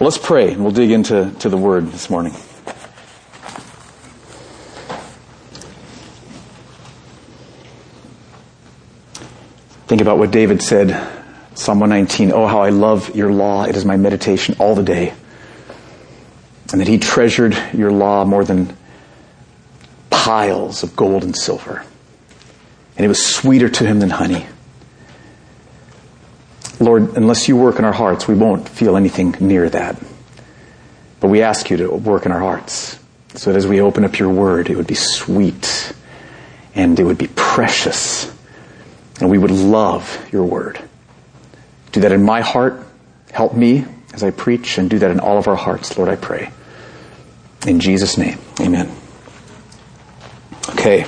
Well, let's pray and we'll dig into to the word this morning. Think about what David said, Psalm 119, Oh, how I love your law. It is my meditation all the day. And that he treasured your law more than piles of gold and silver. And it was sweeter to him than honey. Lord, unless you work in our hearts, we won't feel anything near that. But we ask you to work in our hearts so that as we open up your word, it would be sweet and it would be precious and we would love your word. Do that in my heart. Help me as I preach and do that in all of our hearts, Lord, I pray. In Jesus' name, amen. Okay.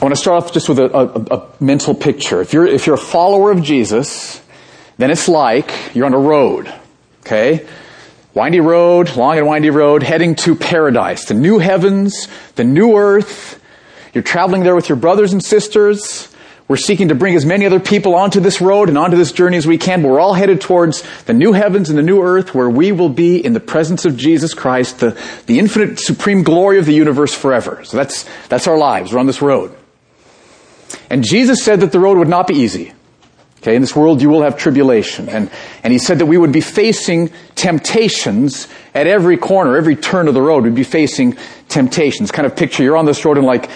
I want to start off just with a, a, a, mental picture. If you're, if you're a follower of Jesus, then it's like you're on a road. Okay? Windy road, long and windy road, heading to paradise, the new heavens, the new earth. You're traveling there with your brothers and sisters. We're seeking to bring as many other people onto this road and onto this journey as we can, we're all headed towards the new heavens and the new earth where we will be in the presence of Jesus Christ, the, the infinite supreme glory of the universe forever. So that's, that's our lives. We're on this road. And Jesus said that the road would not be easy. Okay, in this world you will have tribulation. And, and he said that we would be facing temptations at every corner, every turn of the road. We'd be facing temptations. Kind of picture you're on this road and like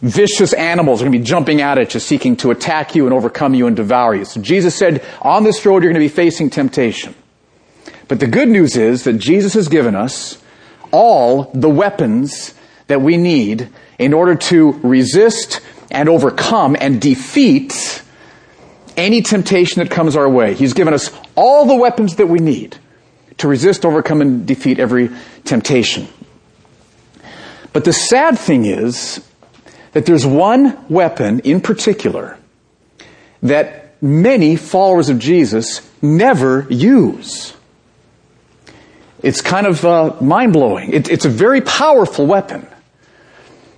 vicious animals are going to be jumping at it, just seeking to attack you and overcome you and devour you. So Jesus said, on this road you're going to be facing temptation. But the good news is that Jesus has given us all the weapons that we need in order to resist and overcome and defeat any temptation that comes our way. He's given us all the weapons that we need to resist, overcome, and defeat every temptation. But the sad thing is that there's one weapon in particular that many followers of Jesus never use. It's kind of uh, mind blowing. It, it's a very powerful weapon.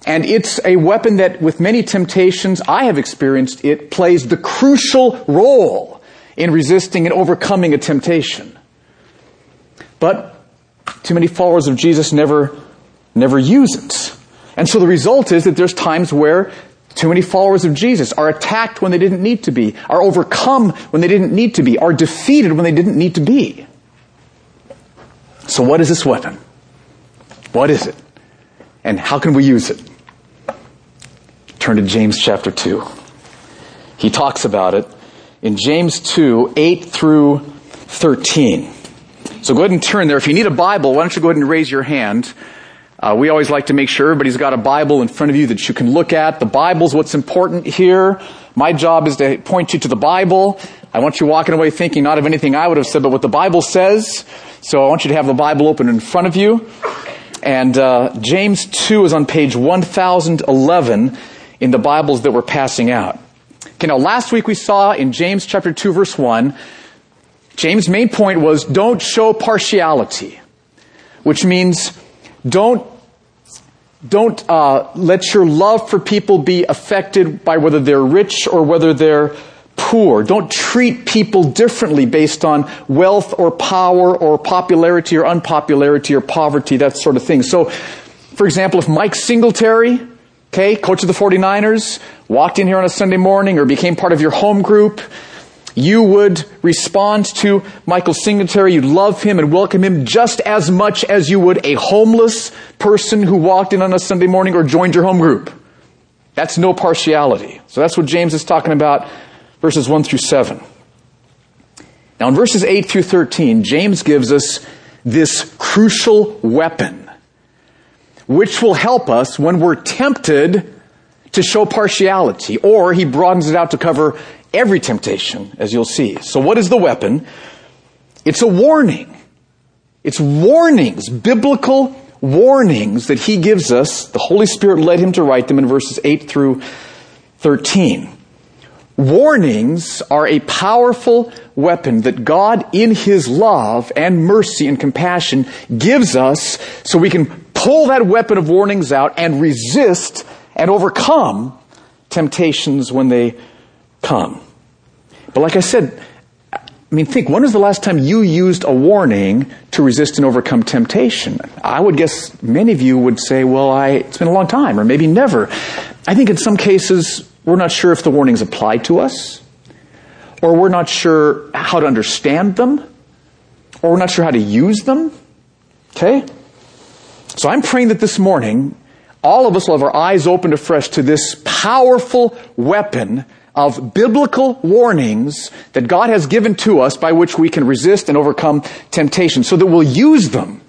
And it's a weapon that, with many temptations I have experienced, it plays the crucial role in resisting and overcoming a temptation. But too many followers of Jesus never, never use it. And so the result is that there's times where too many followers of Jesus are attacked when they didn't need to be, are overcome when they didn't need to be, are defeated when they didn't need to be. So what is this weapon? What is it? And how can we use it? Turn to James chapter 2. He talks about it in James 2, 8 through 13. So go ahead and turn there. If you need a Bible, why don't you go ahead and raise your hand? Uh, we always like to make sure everybody's got a Bible in front of you that you can look at. The Bible's what's important here. My job is to point you to the Bible. I want you walking away thinking not of anything I would have said, but what the Bible says. So I want you to have the Bible open in front of you. And uh, James 2 is on page 1011 in the Bibles that we're passing out. Okay, now last week we saw in James chapter 2 verse 1, James' main point was don't show partiality, which means don't don't uh, let your love for people be affected by whether they're rich or whether they're poor. Don't treat people differently based on wealth or power or popularity or unpopularity or poverty, that sort of thing. So, for example, if Mike Singletary okay, coach of the 49ers, walked in here on a Sunday morning or became part of your home group, you would respond to Michael Singletary. You'd love him and welcome him just as much as you would a homeless person who walked in on a Sunday morning or joined your home group. That's no partiality. So that's what James is talking about, verses 1 through 7. Now in verses 8 through 13, James gives us this crucial weapon which will help us when we're tempted to show partiality, or he broadens it out to cover every temptation, as you'll see. So what is the weapon? It's a warning. It's warnings, biblical warnings that he gives us. The Holy Spirit led him to write them in verses 8 through 13. Warnings are a powerful weapon that God, in His love and mercy and compassion, gives us so we can pull that weapon of warnings out and resist and overcome temptations when they come. But like I said, I mean, think, when was the last time you used a warning to resist and overcome temptation? I would guess many of you would say, well, I, it's been a long time, or maybe never. I think in some cases, we're not sure if the warnings apply to us, or we're not sure how to understand them, or we're not sure how to use them. Okay? So I'm praying that this morning, all of us will have our eyes opened afresh to this powerful weapon of biblical warnings that God has given to us by which we can resist and overcome temptation so that we'll use them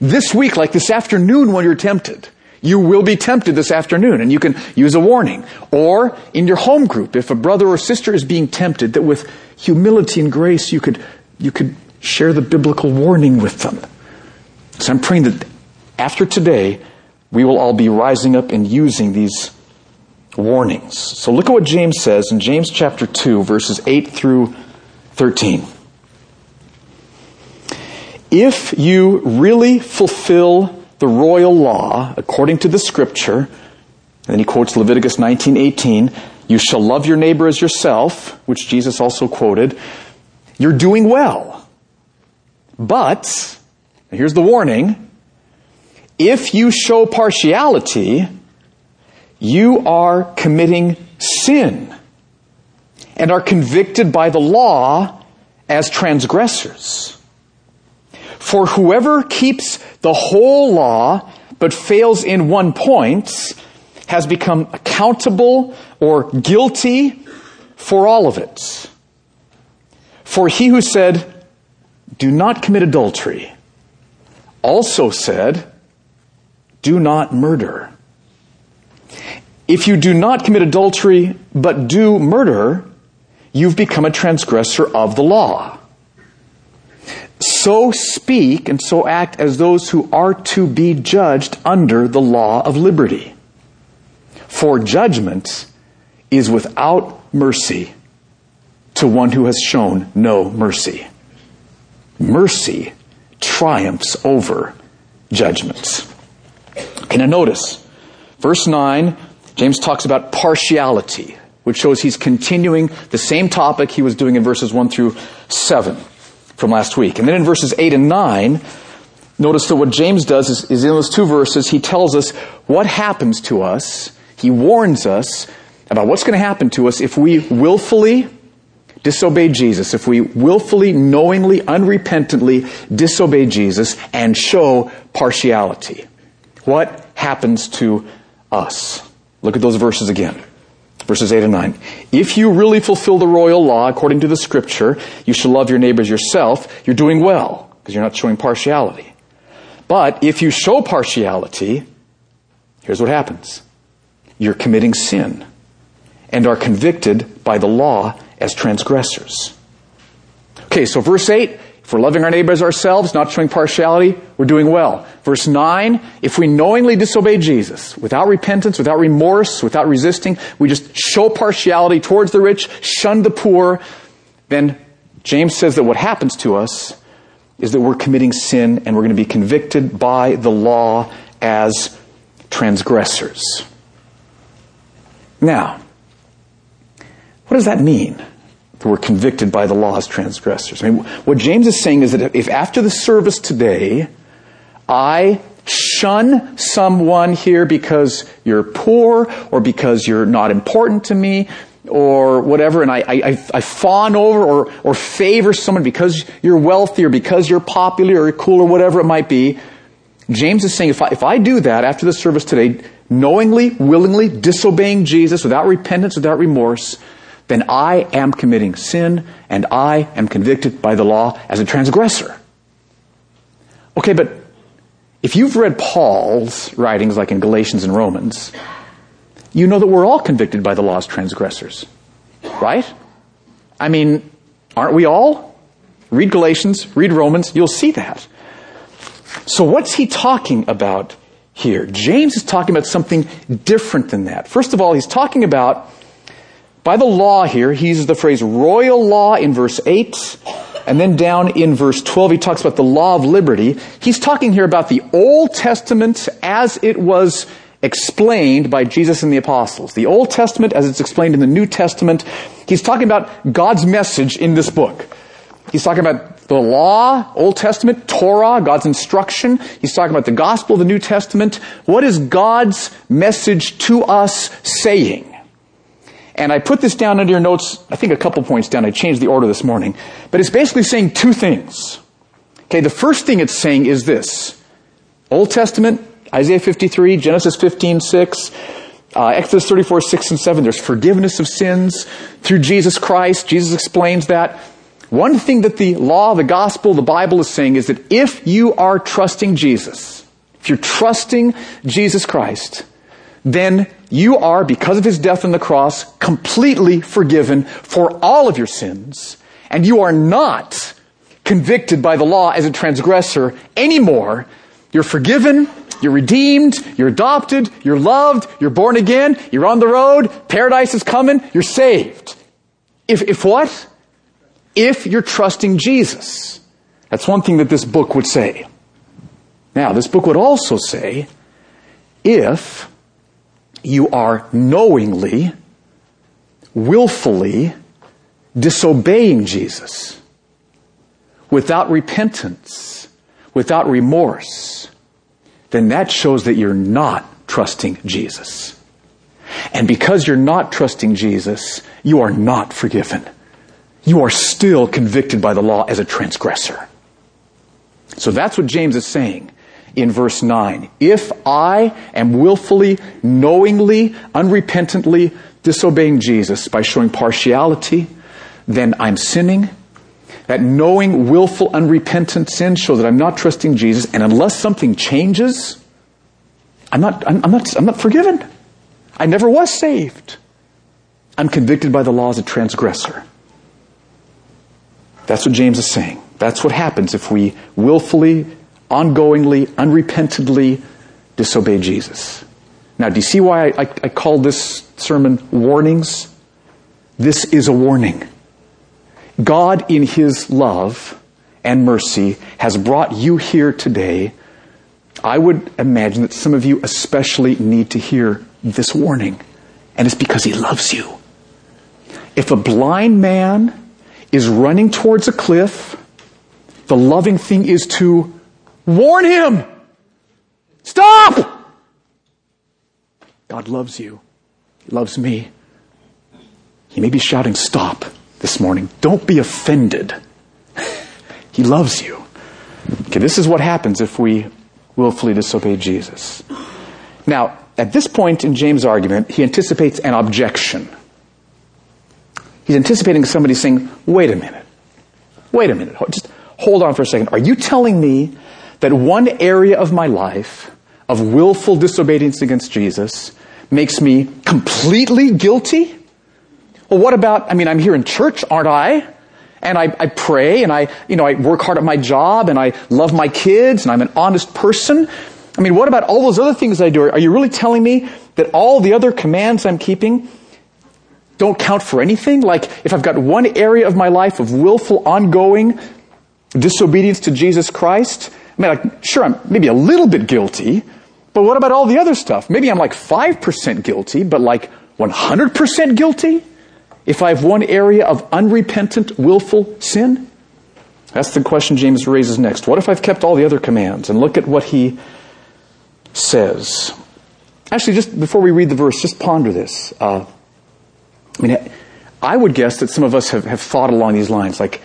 this week, like this afternoon when you're tempted. You will be tempted this afternoon and you can use a warning. Or in your home group, if a brother or sister is being tempted, that with humility and grace you could, you could share the biblical warning with them. So I'm praying that after today, we will all be rising up and using these warnings. So look at what James says in James chapter 2, verses 8 through 13. If you really fulfill the royal law according to the scripture, and then he quotes Leviticus 19:18, you shall love your neighbor as yourself, which Jesus also quoted, you're doing well. But, here's the warning, if you show partiality, you are committing sin and are convicted by the law as transgressors. For whoever keeps the whole law but fails in one point has become accountable or guilty for all of it. For he who said, do not commit adultery, also said, do not murder. If you do not commit adultery, but do murder, you've become a transgressor of the law. So speak and so act as those who are to be judged under the law of liberty. For judgment is without mercy to one who has shown no mercy. Mercy triumphs over judgments. Okay, now notice, verse 9, James talks about partiality, which shows he's continuing the same topic he was doing in verses 1 through 7 from last week. And then in verses 8 and 9, notice that what James does is, is in those two verses, he tells us what happens to us. He warns us about what's going to happen to us if we willfully disobey Jesus, if we willfully, knowingly, unrepentantly disobey Jesus and show partiality. What happens to us? Look at those verses again. Verses 8 and 9. If you really fulfill the royal law according to the scripture, you shall love your neighbors yourself, you're doing well, because you're not showing partiality. But if you show partiality, here's what happens. You're committing sin and are convicted by the law as transgressors. Okay, so verse 8, we're loving our neighbors ourselves, not showing partiality, we're doing well. Verse 9, if we knowingly disobey Jesus, without repentance, without remorse, without resisting, we just show partiality towards the rich, shun the poor, then James says that what happens to us is that we're committing sin and we're going to be convicted by the law as transgressors. Now, what does that mean? Who were convicted by the law as transgressors. I mean, what James is saying is that if after the service today, I shun someone here because you're poor or because you're not important to me or whatever, and I, I, I fawn over or, or favor someone because you're wealthy or because you're popular or cool or whatever it might be, James is saying if I, if I do that after the service today, knowingly, willingly, disobeying Jesus without repentance, without remorse, then I am committing sin and I am convicted by the law as a transgressor. Okay, but if you've read Paul's writings like in Galatians and Romans, you know that we're all convicted by the law as transgressors. Right? I mean, aren't we all? Read Galatians, read Romans, you'll see that. So what's he talking about here? James is talking about something different than that. First of all, he's talking about by the law here, he uses the phrase royal law in verse 8, and then down in verse 12 he talks about the law of liberty. He's talking here about the Old Testament as it was explained by Jesus and the apostles. The Old Testament as it's explained in the New Testament. He's talking about God's message in this book. He's talking about the law, Old Testament, Torah, God's instruction. He's talking about the gospel, of the New Testament. What is God's message to us saying? And I put this down under your notes, I think a couple points down. I changed the order this morning. But it's basically saying two things. Okay, the first thing it's saying is this. Old Testament, Isaiah 53, Genesis 15, 6, uh, Exodus 34, 6 and 7. There's forgiveness of sins through Jesus Christ. Jesus explains that. One thing that the law, the gospel, the Bible is saying is that if you are trusting Jesus, if you're trusting Jesus Christ, then you are, because of his death on the cross, completely forgiven for all of your sins, and you are not convicted by the law as a transgressor anymore. You're forgiven, you're redeemed, you're adopted, you're loved, you're born again, you're on the road, paradise is coming, you're saved. If, if what? If you're trusting Jesus. That's one thing that this book would say. Now, this book would also say, if you are knowingly, willfully disobeying Jesus without repentance, without remorse, then that shows that you're not trusting Jesus. And because you're not trusting Jesus, you are not forgiven. You are still convicted by the law as a transgressor. So that's what James is saying in verse 9. If I am willfully, knowingly, unrepentantly disobeying Jesus by showing partiality, then I'm sinning. That knowing, willful, unrepentant sin shows that I'm not trusting Jesus, and unless something changes, I'm not, I'm, I'm not, I'm not forgiven. I never was saved. I'm convicted by the law as a transgressor. That's what James is saying. That's what happens if we willfully, ongoingly, unrepentantly disobey Jesus. Now, do you see why I, I, I call this sermon warnings? This is a warning. God, in His love and mercy, has brought you here today. I would imagine that some of you especially need to hear this warning, and it's because He loves you. If a blind man is running towards a cliff, the loving thing is to warn him. Stop! God loves you. He loves me. He may be shouting, Stop this morning. Don't be offended. he loves you. Okay, this is what happens if we willfully disobey Jesus. Now, at this point in James' argument, he anticipates an objection. He's anticipating somebody saying, wait a minute. Wait a minute. Just hold on for a second. Are you telling me that one area of my life of willful disobedience against Jesus makes me completely guilty? Well, what about, I mean, I'm here in church, aren't I? And I, I pray and I, you know, I work hard at my job and I love my kids and I'm an honest person. I mean, what about all those other things I do? Are you really telling me that all the other commands I'm keeping don't count for anything? Like, if I've got one area of my life of willful, ongoing disobedience to Jesus Christ, I mean, like, sure, I'm maybe a little bit guilty, but what about all the other stuff? Maybe I'm like 5% guilty, but like 100% guilty? If I have one area of unrepentant, willful sin? That's the question James raises next. What if I've kept all the other commands? And look at what he says. Actually, just before we read the verse, just ponder this. Uh, I mean, I would guess that some of us have, have thought along these lines, like,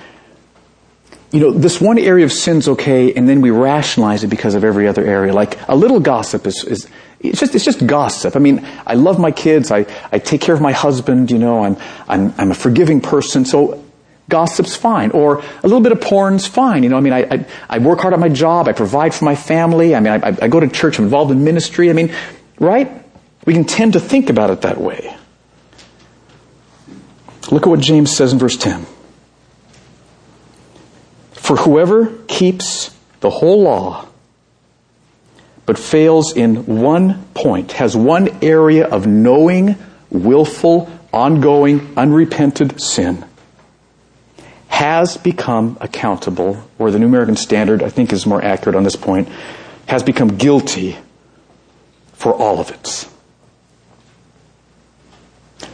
you know, this one area of sin's okay, and then we rationalize it because of every other area. Like a little gossip is, is it's just it's just gossip. I mean, I love my kids. I, I take care of my husband. You know, I'm I'm I'm a forgiving person. So gossip's fine, or a little bit of porn's fine. You know, I mean, I I, I work hard at my job. I provide for my family. I mean, I, I go to church. I'm involved in ministry. I mean, right? We can tend to think about it that way. Look at what James says in verse 10. For whoever keeps the whole law but fails in one point, has one area of knowing, willful, ongoing, unrepented sin, has become accountable, or the New American Standard, I think, is more accurate on this point, has become guilty for all of it.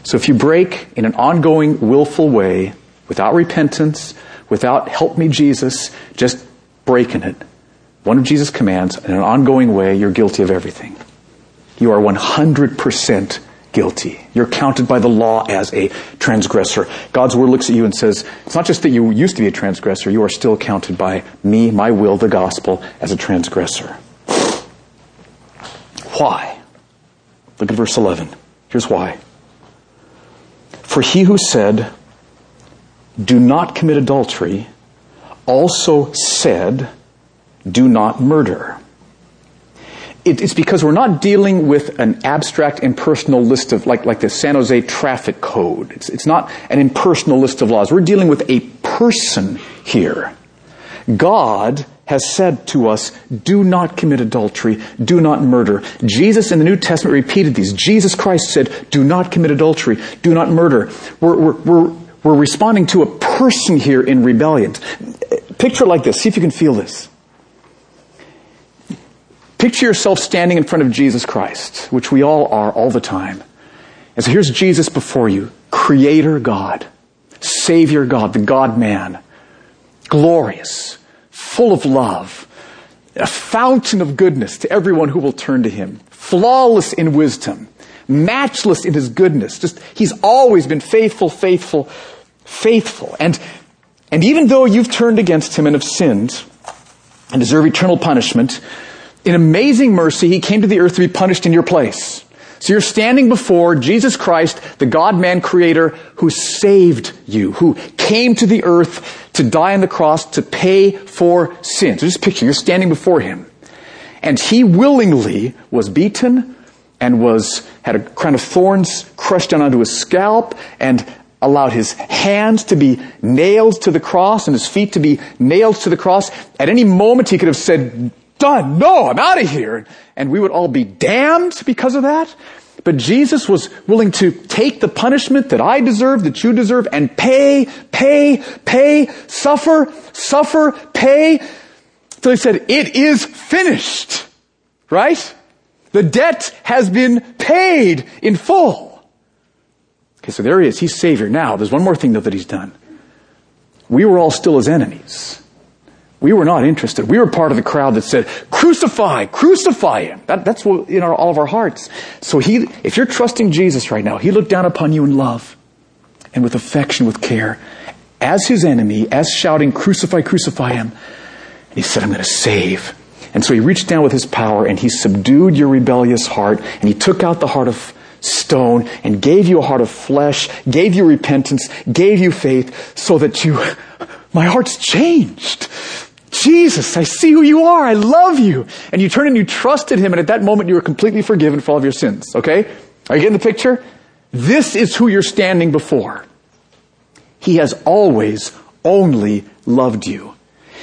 So if you break in an ongoing, willful way, without repentance, without, help me Jesus, just breaking it, one of Jesus' commands in an ongoing way, you're guilty of everything. You are 100% guilty. You're counted by the law as a transgressor. God's word looks at you and says, it's not just that you used to be a transgressor, you are still counted by me, my will, the gospel, as a transgressor. Why? Look at verse 11. Here's why. For he who said, Do not commit adultery, also said, Do not murder. It's because we're not dealing with an abstract impersonal list of, like, like the San Jose traffic code. It's, it's not an impersonal list of laws. We're dealing with a person here. God has said to us, do not commit adultery, do not murder. Jesus in the New Testament repeated these. Jesus Christ said, do not commit adultery, do not murder. We're, we're, we're, we're responding to a person here in rebellion. Picture like this. See if you can feel this. Picture yourself standing in front of Jesus Christ, which we all are all the time. And so here's Jesus before you, Creator God, Savior God, the God man, glorious, full of love, a fountain of goodness to everyone who will turn to him, flawless in wisdom, matchless in his goodness. Just, he's always been faithful, faithful, faithful. And, and even though you've turned against him and have sinned and deserve eternal punishment, in amazing mercy, he came to the earth to be punished in your place. So you're standing before Jesus Christ, the God-man creator who saved you, who came to the earth to die on the cross to pay for sin. So just picture, you're standing before him. And he willingly was beaten and was, had a crown of thorns crushed down onto his scalp and allowed his hands to be nailed to the cross and his feet to be nailed to the cross. At any moment he could have said, done. No, I'm out of here. And we would all be damned because of that. But Jesus was willing to take the punishment that I deserve, that you deserve, and pay, pay, pay, suffer, suffer, pay. So he said, it is finished. Right? The debt has been paid in full. Okay, so there he is. He's Savior. Now, there's one more thing though that he's done. We were all still his enemies. We were not interested. We were part of the crowd that said, crucify, crucify him. That, that's what, in our, all of our hearts. So he, if you're trusting Jesus right now, he looked down upon you in love and with affection, with care, as his enemy, as shouting, crucify, crucify him. And he said, I'm going to save. And so he reached down with his power and he subdued your rebellious heart and he took out the heart of stone and gave you a heart of flesh, gave you repentance, gave you faith so that you, my heart's changed. Jesus, I see who you are. I love you. And you turn and you trusted him, and at that moment you were completely forgiven for all of your sins. Okay? Are you getting the picture? This is who you're standing before. He has always only loved you.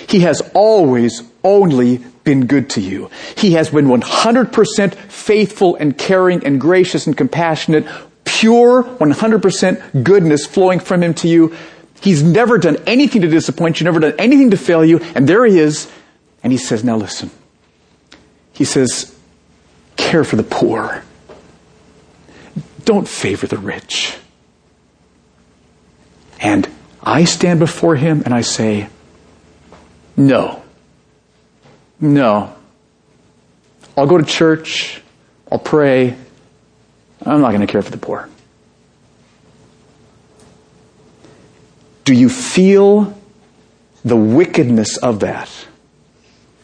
He has always only been good to you. He has been 100% faithful and caring and gracious and compassionate, pure 100% goodness flowing from him to you He's never done anything to disappoint you, never done anything to fail you, and there he is, and he says, now listen. He says, care for the poor. Don't favor the rich. And I stand before him and I say, no. No. I'll go to church. I'll pray. I'm not going to care for the poor. Do you feel the wickedness of that?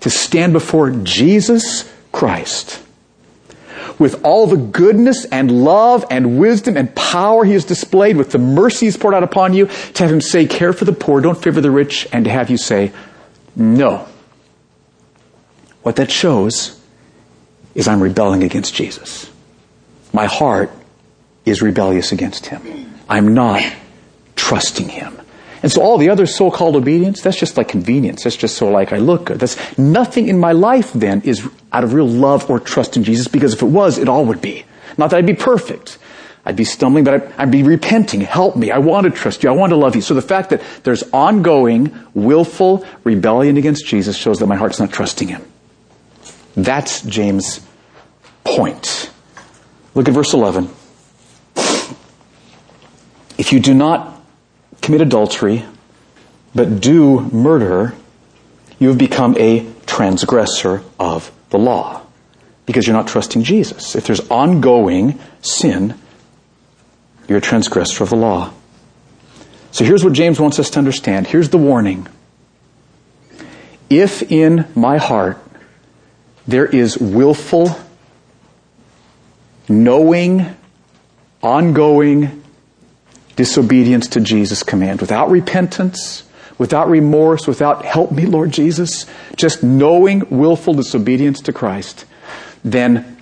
To stand before Jesus Christ with all the goodness and love and wisdom and power he has displayed, with the mercy he's poured out upon you, to have him say, care for the poor, don't favor the rich, and to have you say, no. What that shows is I'm rebelling against Jesus. My heart is rebellious against him. I'm not trusting him. And so all the other so-called obedience, that's just like convenience. That's just so like I look good. That's nothing in my life then is out of real love or trust in Jesus because if it was, it all would be. Not that I'd be perfect. I'd be stumbling, but I'd, I'd be repenting. Help me. I want to trust you. I want to love you. So the fact that there's ongoing, willful rebellion against Jesus shows that my heart's not trusting him. That's James' point. Look at verse 11. If you do not commit adultery, but do murder, you have become a transgressor of the law because you're not trusting Jesus. If there's ongoing sin, you're a transgressor of the law. So here's what James wants us to understand. Here's the warning. If in my heart there is willful, knowing, ongoing disobedience to Jesus' command, without repentance, without remorse, without help me, Lord Jesus, just knowing willful disobedience to Christ, then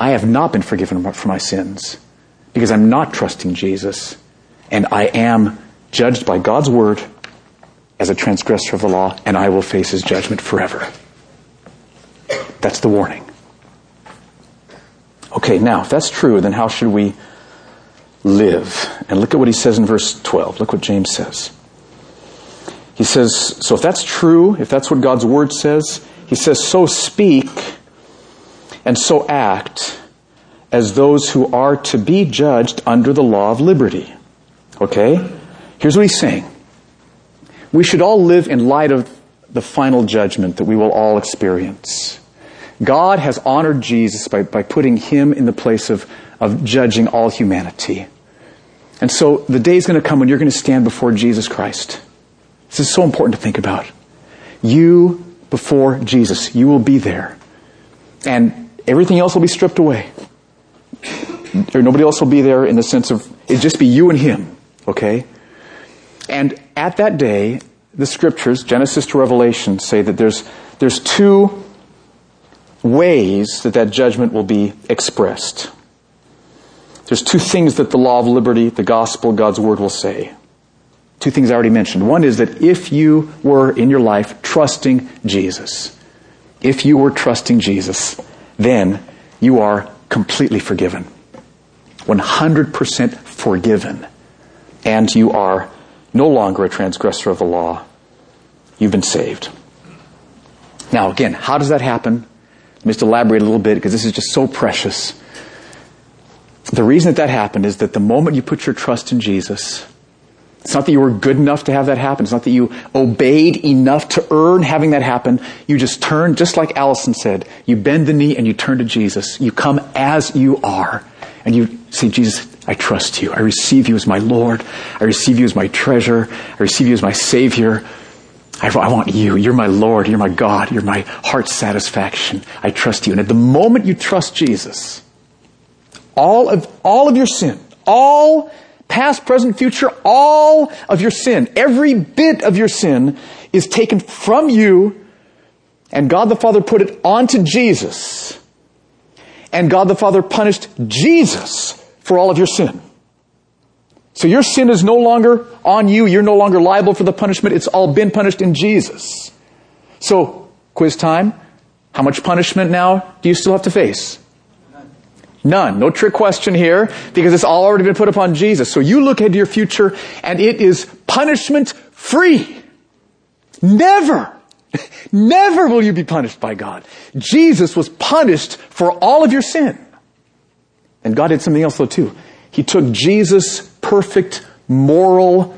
I have not been forgiven for my sins because I'm not trusting Jesus and I am judged by God's word as a transgressor of the law and I will face his judgment forever. That's the warning. Okay, now, if that's true, then how should we live? And look at what he says in verse 12. Look what James says. He says, so if that's true, if that's what God's word says, he says, so speak and so act as those who are to be judged under the law of liberty. Okay? Here's what he's saying. We should all live in light of the final judgment that we will all experience. God has honored Jesus by, by putting him in the place of, of judging all humanity. And so the day is going to come when you're going to stand before Jesus Christ. This is so important to think about. You before Jesus, you will be there. And everything else will be stripped away. Or nobody else will be there in the sense of it just be you and him, okay? And at that day, the scriptures, Genesis to Revelation, say that there's there's two ways that that judgment will be expressed. There's two things that the law of liberty, the gospel, God's word will say. Two things I already mentioned. One is that if you were in your life trusting Jesus, if you were trusting Jesus, then you are completely forgiven. 100% forgiven. And you are no longer a transgressor of the law. You've been saved. Now, again, how does that happen? Just elaborate a little bit because this is just so precious. The reason that that happened is that the moment you put your trust in Jesus, it's not that you were good enough to have that happen. It's not that you obeyed enough to earn having that happen. You just turn, just like Allison said, you bend the knee and you turn to Jesus. You come as you are. And you say, Jesus, I trust you. I receive you as my Lord. I receive you as my treasure. I receive you as my Savior. I, I want you. You're my Lord. You're my God. You're my heart's satisfaction. I trust you. And at the moment you trust Jesus, all of, all of your sin, all past, present, future, all of your sin, every bit of your sin is taken from you and God the Father put it onto Jesus. And God the Father punished Jesus for all of your sin. So your sin is no longer on you. You're no longer liable for the punishment. It's all been punished in Jesus. So, quiz time. How much punishment now do you still have to face? None. No trick question here because it's all already been put upon Jesus. So you look into your future and it is punishment free. Never, never will you be punished by God. Jesus was punished for all of your sin. And God did something else though too. He took Jesus' perfect moral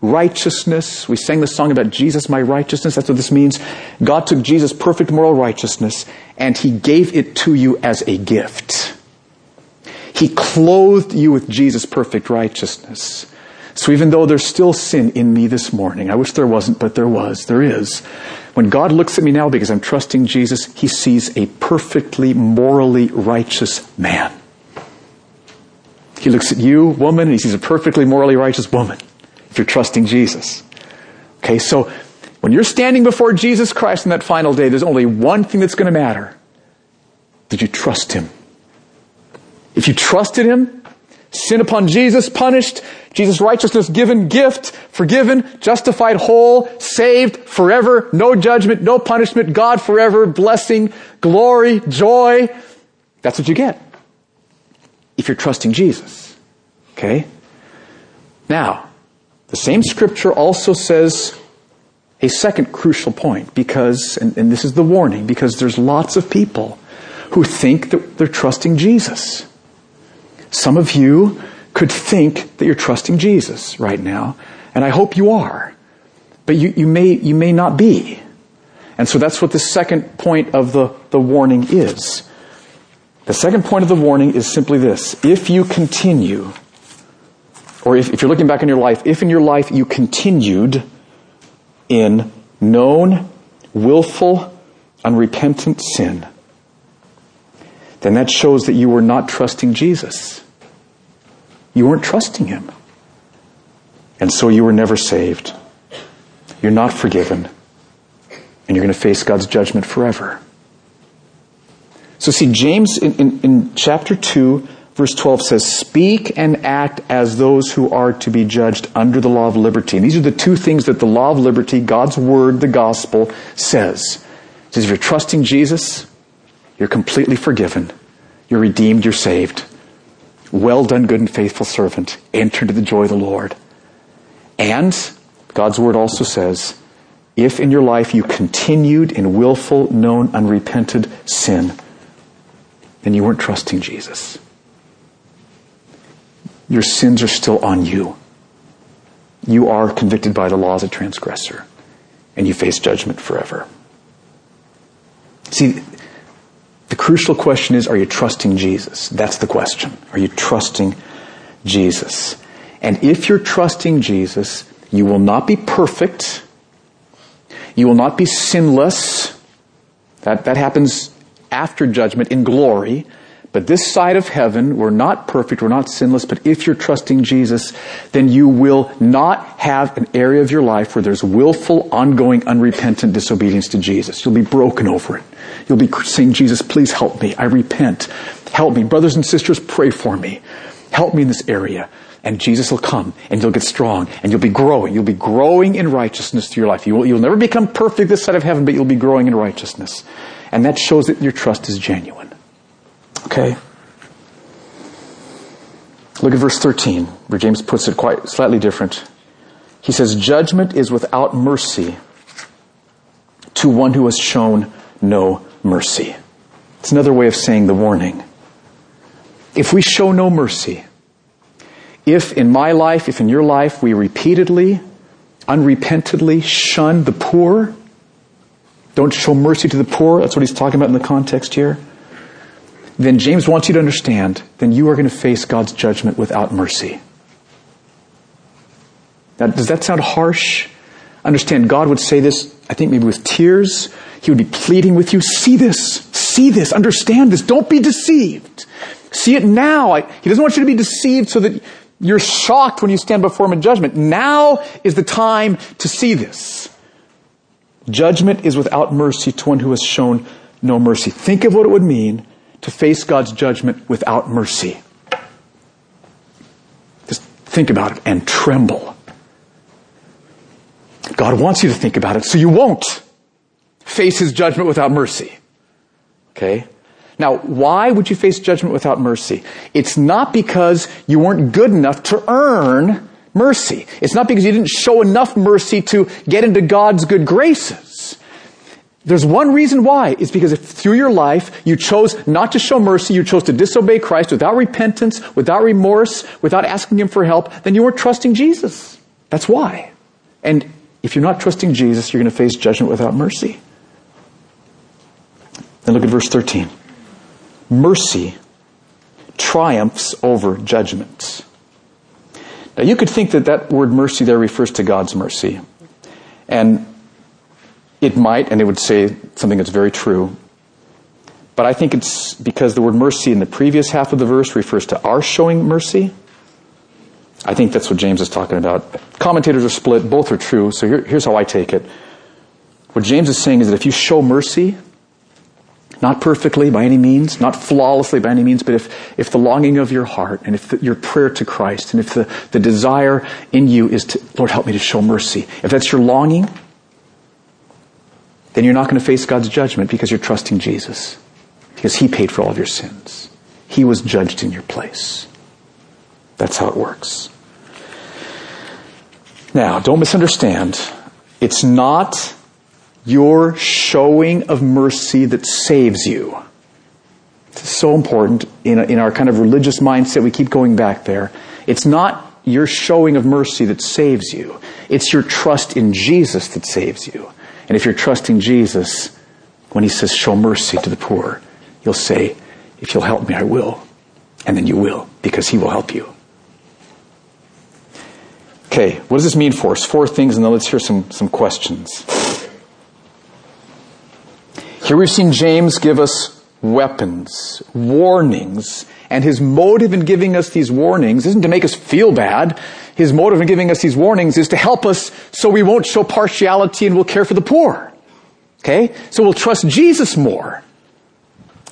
righteousness. We sang the song about Jesus, my righteousness. That's what this means. God took Jesus' perfect moral righteousness and He gave it to you as a gift. He clothed you with Jesus' perfect righteousness. So even though there's still sin in me this morning, I wish there wasn't, but there was, there is. When God looks at me now because I'm trusting Jesus, He sees a perfectly morally righteous man. He looks at you, woman, and He sees a perfectly morally righteous woman if you're trusting Jesus. Okay, so when you're standing before Jesus Christ on that final day, there's only one thing that's going to matter. Did you trust Him? If you trusted Him, sin upon Jesus punished, Jesus' righteousness given, gift, forgiven, justified, whole, saved, forever, no judgment, no punishment, God forever, blessing, glory, joy. That's what you get. If you're trusting Jesus. Okay? Now, the same scripture also says a second crucial point because, and, and this is the warning, because there's lots of people who think that they're trusting Jesus. Some of you could think that you're trusting Jesus right now, and I hope you are. but you, you may, you may not be. And so that's what the second point of the, the warning is. The second point of the warning is simply this. If you continue, or if, if you're looking back in your life, if in your life you continued in known, willful, unrepentant sin, then that shows that you were not trusting Jesus. You weren't trusting Him. And so you were never saved. You're not forgiven and you're going to face God's judgment forever. So see, James in, in, in, chapter 2, verse 12 says, Speak and act as those who are to be judged under the law of liberty. And these are the two things that the law of liberty, God's word, the gospel, says. It says, if you're trusting Jesus, you're completely forgiven. You're redeemed, you're saved. Well done, good and faithful servant. Enter into the joy of the Lord. And God's word also says, if in your life you continued in willful, known, unrepented sin, then you weren't trusting Jesus. Your sins are still on you. You are convicted by the law as a transgressor, and you face judgment forever. See, the crucial question is, are you trusting Jesus? That's the question. Are you trusting Jesus? And if you're trusting Jesus, you will not be perfect you will not be sinless. That, that happens after judgment in glory. But this side of heaven, we're not perfect, we're not sinless, but if you're trusting Jesus, then you will not have an area of your life where there's willful, ongoing, unrepentant disobedience to Jesus. You'll be broken over it. You'll be saying, Jesus, please help me. I repent. Help me. Brothers and sisters, pray for me. Help me in this area and Jesus will come and you'll get strong and you'll be growing. You'll be growing in righteousness through your life. You will, you'll never become perfect this side of heaven, but you'll be growing in righteousness. And that shows that your trust is genuine. Okay? Look at verse 13, where James puts it quite slightly different. He says, Judgment is without mercy to one who has shown no mercy. It's another way of saying the warning. If we show no mercy, if in my life, if in your life, we repeatedly, unrepentantly shun the poor, don't show mercy to the poor, that's what he's talking about in the context here, then James wants you to understand, then you are going to face God's judgment without mercy. Now, does that sound harsh? Understand, God would say this, I think maybe with tears. He would be pleading with you, see this, see this, understand this, don't be deceived. See it now. he doesn't want you to be deceived so that you're shocked when you stand before him in judgment. Now is the time to see this. Judgment is without mercy to one who has shown no mercy. Think of what it would mean to face God's judgment without mercy. Just think about it and tremble. God wants you to think about it so you won't face his judgment without mercy. Okay? Now, why would you face judgment without mercy? It's not because you weren't good enough to earn mercy. It's not because you didn't show enough mercy to get into God's good graces. There's one reason why. It's because if through your life you chose not to show mercy, you chose to disobey Christ without repentance, without remorse, without asking Him for help, then you weren't trusting Jesus. That's why. And if you're not trusting Jesus, you're going to face judgment without mercy. Then look at verse 13 mercy triumphs over judgment. Now you could think that that word mercy there refers to God's mercy. And it might, and it would say something that's very true. But I think it's because the word mercy in the previous half of the verse refers to our showing mercy. I think that's what James is talking about. Commentators are split, both are true, so here, here's how I take it. What James is saying is that if you show mercy, not perfectly by any means, not flawlessly by any means, but if, if the longing of your heart and if the, your prayer to Christ and if the, the desire in you is to, Lord, help me to show mercy. If that's your longing, then you're not going to face God's judgment because you're trusting Jesus. Because He paid for all of your sins. He was judged in your place. That's how it works. Now, don't misunderstand. It's not your showing of mercy that saves you. It's so important in, in our kind of religious mindset. We keep going back there. It's not your showing of mercy that saves you. It's your trust in Jesus that saves you. And if you're trusting Jesus, when he says show mercy to the poor, you'll say, if you'll help me, I will. And then you will, because he will help you. Okay, what does this mean for us? Four things, and then let's hear some, some questions. Here we've seen James give us weapons, warnings, and his motive in giving us these warnings isn't to make us feel bad. His motive in giving us these warnings is to help us so we won't show partiality and we'll care for the poor. Okay? So we'll trust Jesus more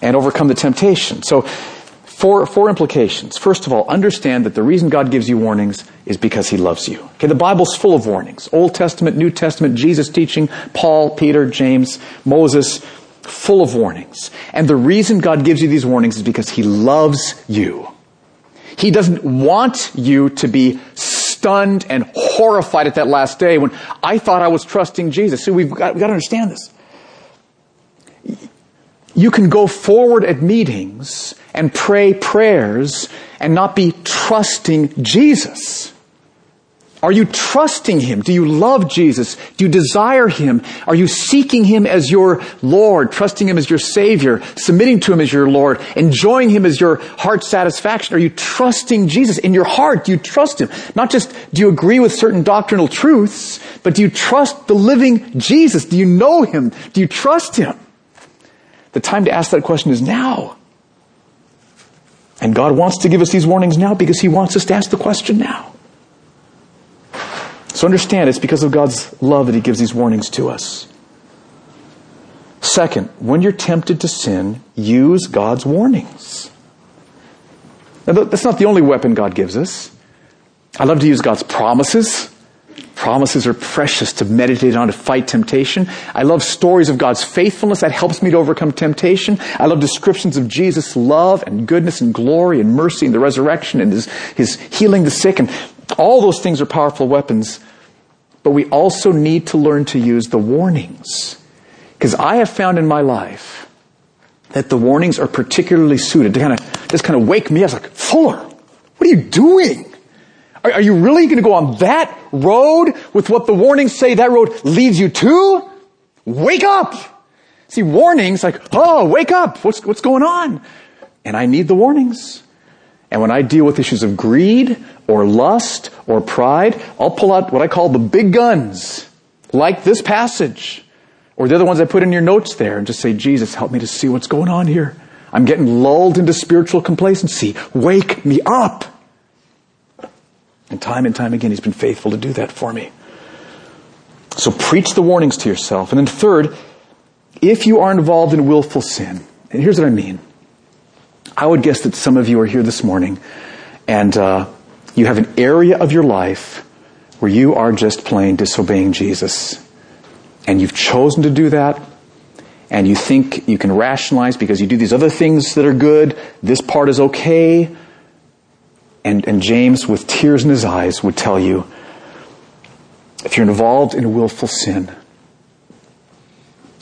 and overcome the temptation. So four, four implications. First of all, understand that the reason God gives you warnings is because he loves you. Okay, the Bible's full of warnings. Old Testament, New Testament, Jesus teaching, Paul, Peter, James, Moses, full of warnings. And the reason God gives you these warnings is because He loves you. He doesn't want you to be stunned and horrified at that last day when I thought I was trusting Jesus. See, we've got, we've got to understand this. You can go forward at meetings and pray prayers and not be trusting Jesus. Are you trusting Him? Do you love Jesus? Do you desire Him? Are you seeking Him as your Lord, trusting Him as your Savior, submitting to Him as your Lord, enjoying Him as your heart satisfaction? Are you trusting Jesus in your heart? Do you trust Him? Not just do you agree with certain doctrinal truths, but do you trust the living Jesus? Do you know Him? Do you trust Him? The time to ask that question is now. And God wants to give us these warnings now because He wants us to ask the question now. So understand it's because of God's love that He gives these warnings to us. Second, when you're tempted to sin, use God's warnings. Now, that's not the only weapon God gives us. I love to use God's promises. Promises are precious to meditate on to fight temptation. I love stories of God's faithfulness. That helps me to overcome temptation. I love descriptions of Jesus' love and goodness and glory and mercy and the resurrection and his, his healing the sick. And all those things are powerful weapons but we also need to learn to use the warnings. Because I have found in my life that the warnings are particularly suited to kind of just kind of wake me up. Like, Fuller, what are you doing? Are, are you really going to go on that road with what the warnings say that road leads you to? Wake up! See, warnings like, oh, wake up! What's, what's going on? And I need the warnings. And when I deal with issues of greed or lust or pride, I'll pull out what I call the big guns, like this passage, or the other ones I put in your notes there, and just say, Jesus, help me to see what's going on here. I'm getting lulled into spiritual complacency. Wake me up. And time and time again, He's been faithful to do that for me. So preach the warnings to yourself. And then third, if you are involved in willful sin, and here's what I mean. I would guess that some of you are here this morning and uh, you have an area of your life where you are just plain disobeying Jesus. And you've chosen to do that, and you think you can rationalize because you do these other things that are good, this part is okay. And, and James, with tears in his eyes, would tell you if you're involved in a willful sin,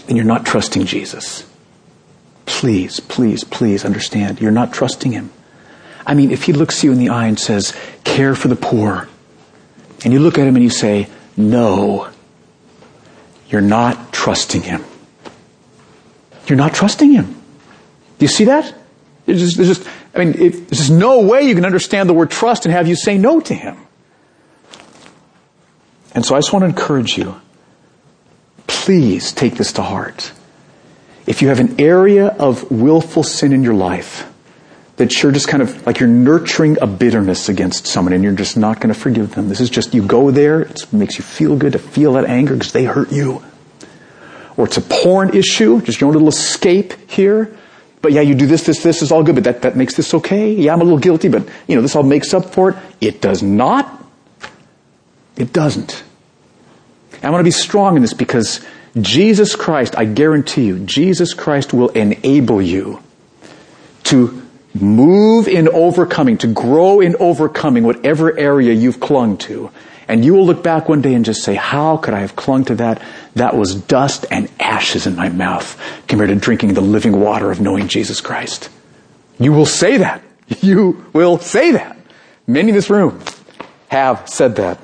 then you're not trusting Jesus. Please, please, please understand. You're not trusting Him. I mean, if He looks you in the eye and says, care for the poor, and you look at Him and you say, no, you're not trusting Him. You're not trusting Him. Do you see that? There's just, there's just I mean, there's just no way you can understand the word trust and have you say no to Him. And so I just want to encourage you. Please take this to heart if you have an area of willful sin in your life that you're just kind of like you're nurturing a bitterness against someone and you're just not going to forgive them. This is just, you go there, it makes you feel good to feel that anger because they hurt you. Or it's a porn issue, just your own little escape here. But yeah, you do this, this, this is all good, but that, that makes this okay. Yeah, I'm a little guilty, but you know, this all makes up for it. It does not. It doesn't. I want to be strong in this because Jesus Christ, I guarantee you, Jesus Christ will enable you to move in overcoming, to grow in overcoming whatever area you've clung to. And you will look back one day and just say, how could I have clung to that? That was dust and ashes in my mouth compared to drinking the living water of knowing Jesus Christ. You will say that. You will say that. Many in this room. have said that.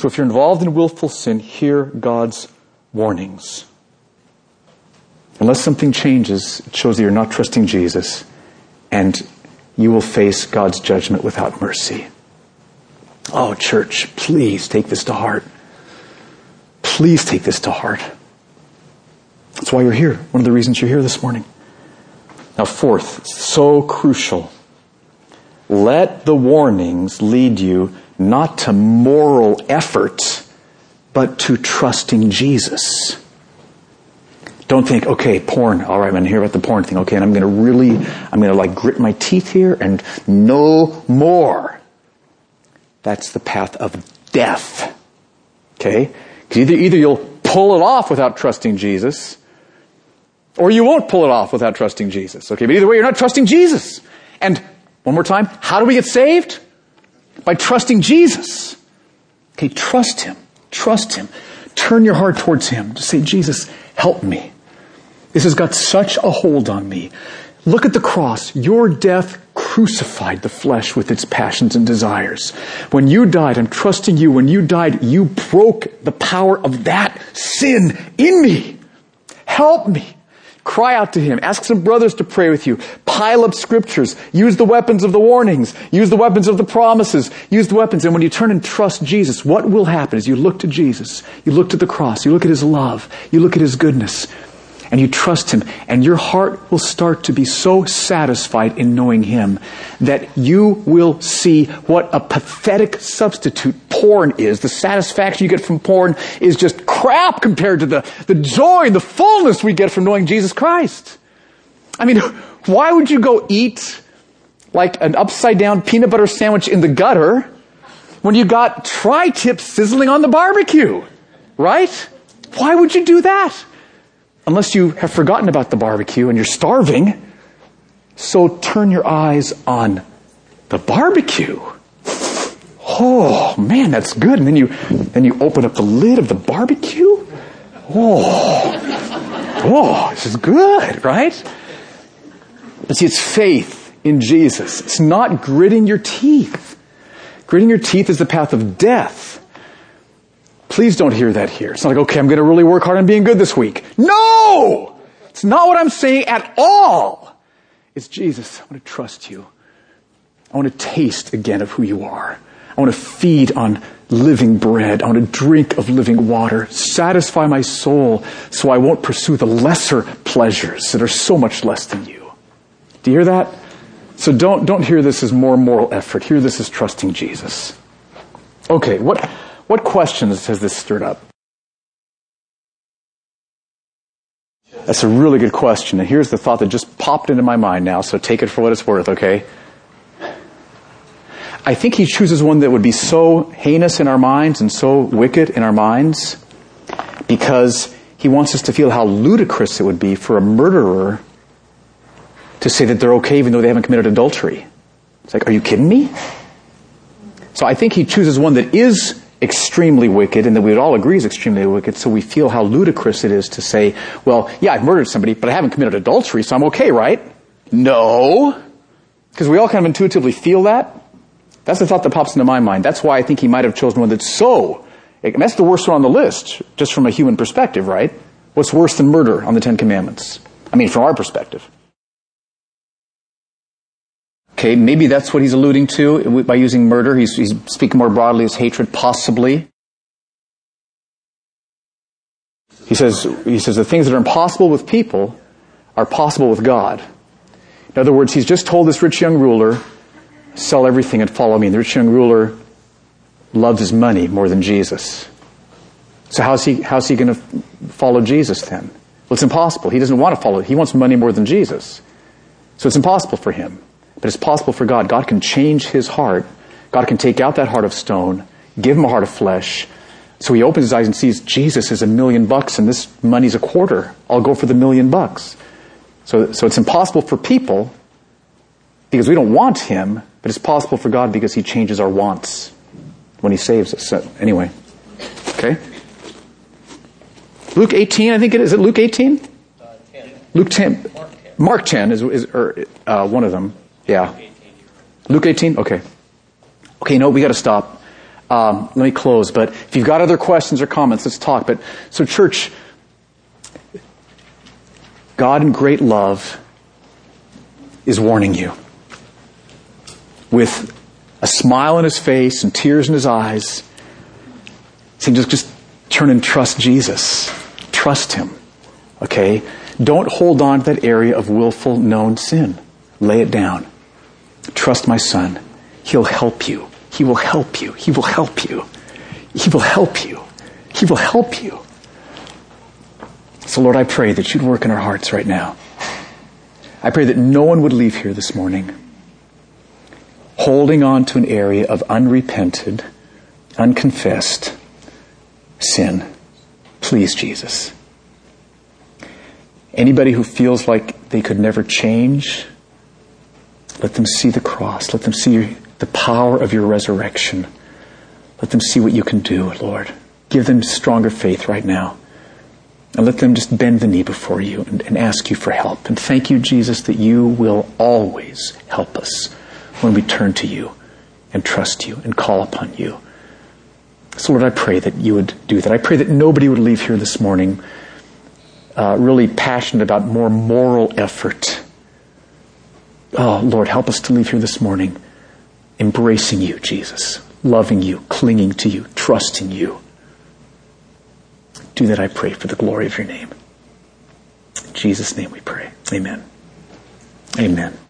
So if you're involved in willful sin, hear God's warnings. Unless something changes, it shows that you're not trusting Jesus, and you will face God's judgment without mercy. Oh, church, please take this to heart. Please take this to heart. That's why you're here. One of the reasons you're here this morning. Now, fourth, so crucial. Let the warnings lead you not to moral effort, but to trusting Jesus. Don't think, okay, porn. All right, I'm going to hear about the porn thing. Okay, and I'm going to really, I'm going to like grit my teeth here and no more. That's the path of death. Okay? Because either, either you'll pull it off without trusting Jesus, or you won't pull it off without trusting Jesus. Okay, but either way, you're not trusting Jesus. And one more time, how do we get saved? By trusting Jesus. Okay, trust Him. Trust Him. Turn your heart towards Him. Just say, Jesus, help me. This has got such a hold on me. Look at the cross. Your death crucified the flesh with its passions and desires. When you died, I'm trusting you. When you died, you broke the power of that sin in me. Help me. Cry out to Him. Ask some brothers to pray with you. Pile up scriptures. Use the weapons of the warnings. Use the weapons of the promises. Use the weapons. And when you turn and trust Jesus, what will happen is you look to Jesus. You look to the cross. You look at His love. You look at His goodness and you trust Him, and your heart will start to be so satisfied in knowing Him that you will see what a pathetic substitute porn is. The satisfaction you get from porn is just crap compared to the, the joy and the fullness we get from knowing Jesus Christ. I mean, why would you go eat like an upside down peanut butter sandwich in the gutter when you got tri tip sizzling on the barbecue? Right? Why would you do that? Unless you have forgotten about the barbecue and you're starving. So turn your eyes on the barbecue. Oh man, that's good. And then you then you open up the lid of the barbecue. Oh, oh, this is good, right? But see, it's faith in Jesus. It's not gritting your teeth. Gritting your teeth is the path of death. Please don't hear that here. It's not like, okay, I'm going to really work hard on being good this week. No! It's not what I'm saying at all. It's Jesus, I want to trust you. I want to taste again of who you are. I want to feed on living bread. I want to drink of living water. Satisfy my soul so I won't pursue the lesser pleasures that are so much less than you. Do you hear that? So don't, don't hear this as more moral effort. Hear this as trusting Jesus. Okay, what, what questions has this stirred up? That's a really good question. And here's the thought that just popped into my mind now, so take it for what it's worth, okay? I think he chooses one that would be so heinous in our minds and so wicked in our minds because he wants us to feel how ludicrous it would be for a murderer to say that they're okay even though they haven't committed adultery. It's like, are you kidding me? So I think he chooses one that is extremely wicked and that we would all agree is extremely wicked, so we feel how ludicrous it is to say, well, yeah, I've murdered somebody, but I haven't committed adultery, so I'm okay, right? No. Because we all kind of intuitively feel that. That's the thought that pops into my mind. That's why I think he might have chosen one that's so, that's the worst one on the list, just from a human perspective, right? What's worse than murder on the Ten Commandments? I mean, from our perspective. Okay, maybe that's what he's alluding to by using murder. He's, he's speaking more broadly as hatred, possibly. He says, he says the things that are impossible with people are possible with God. In other words, he's just told this rich young ruler, sell everything and follow me. And the rich young ruler loves his money more than Jesus. So how's he, how's he going to follow Jesus then? Well, it's impossible. He doesn't want to follow. He wants money more than Jesus. So it's impossible for him. But it's possible for God. God can change his heart. God can take out that heart of stone, give him a heart of flesh. So he opens his eyes and sees Jesus is a million bucks and this money's a quarter. I'll go for the million bucks. So, so it's impossible for people because we don't want him, but it's possible for God because he changes our wants when he saves us. So, anyway. Okay? Luke 18, I think it is. Is it Luke 18? Uh, 10. Luke 10. Mark 10, Mark 10 is, is or, uh, one of them. Yeah. Luke 18? Okay. Okay, no, we got to stop. Um, let me close. But if you've got other questions or comments, let's talk. But so, church, God in great love is warning you with a smile on his face and tears in his eyes, saying, just, just turn and trust Jesus. Trust him. Okay? Don't hold on to that area of willful known sin. Lay it down. Trust my son. He'll help you. He will help you. He will help you. He will help you. He will help you. So, Lord, I pray that you'd work in our hearts right now. I pray that no one would leave here this morning holding on to an area of unrepented, unconfessed sin. Please, Jesus. Anybody who feels like they could never change, let them see the cross. Let them see the power of your resurrection. Let them see what you can do, Lord. Give them stronger faith right now. And let them just bend the knee before you and, and, ask you for help. And thank you, Jesus, that you will always help us when we turn to you and trust you and call upon you. So, Lord, I pray that you would do that. I pray that nobody would leave here this morning uh, really passionate about more moral effort. Oh, Lord, help us to leave here this morning embracing you, Jesus, loving you, clinging to you, trusting you. Do that, I pray, for the glory of your name. In Jesus' name we pray. Amen. Amen.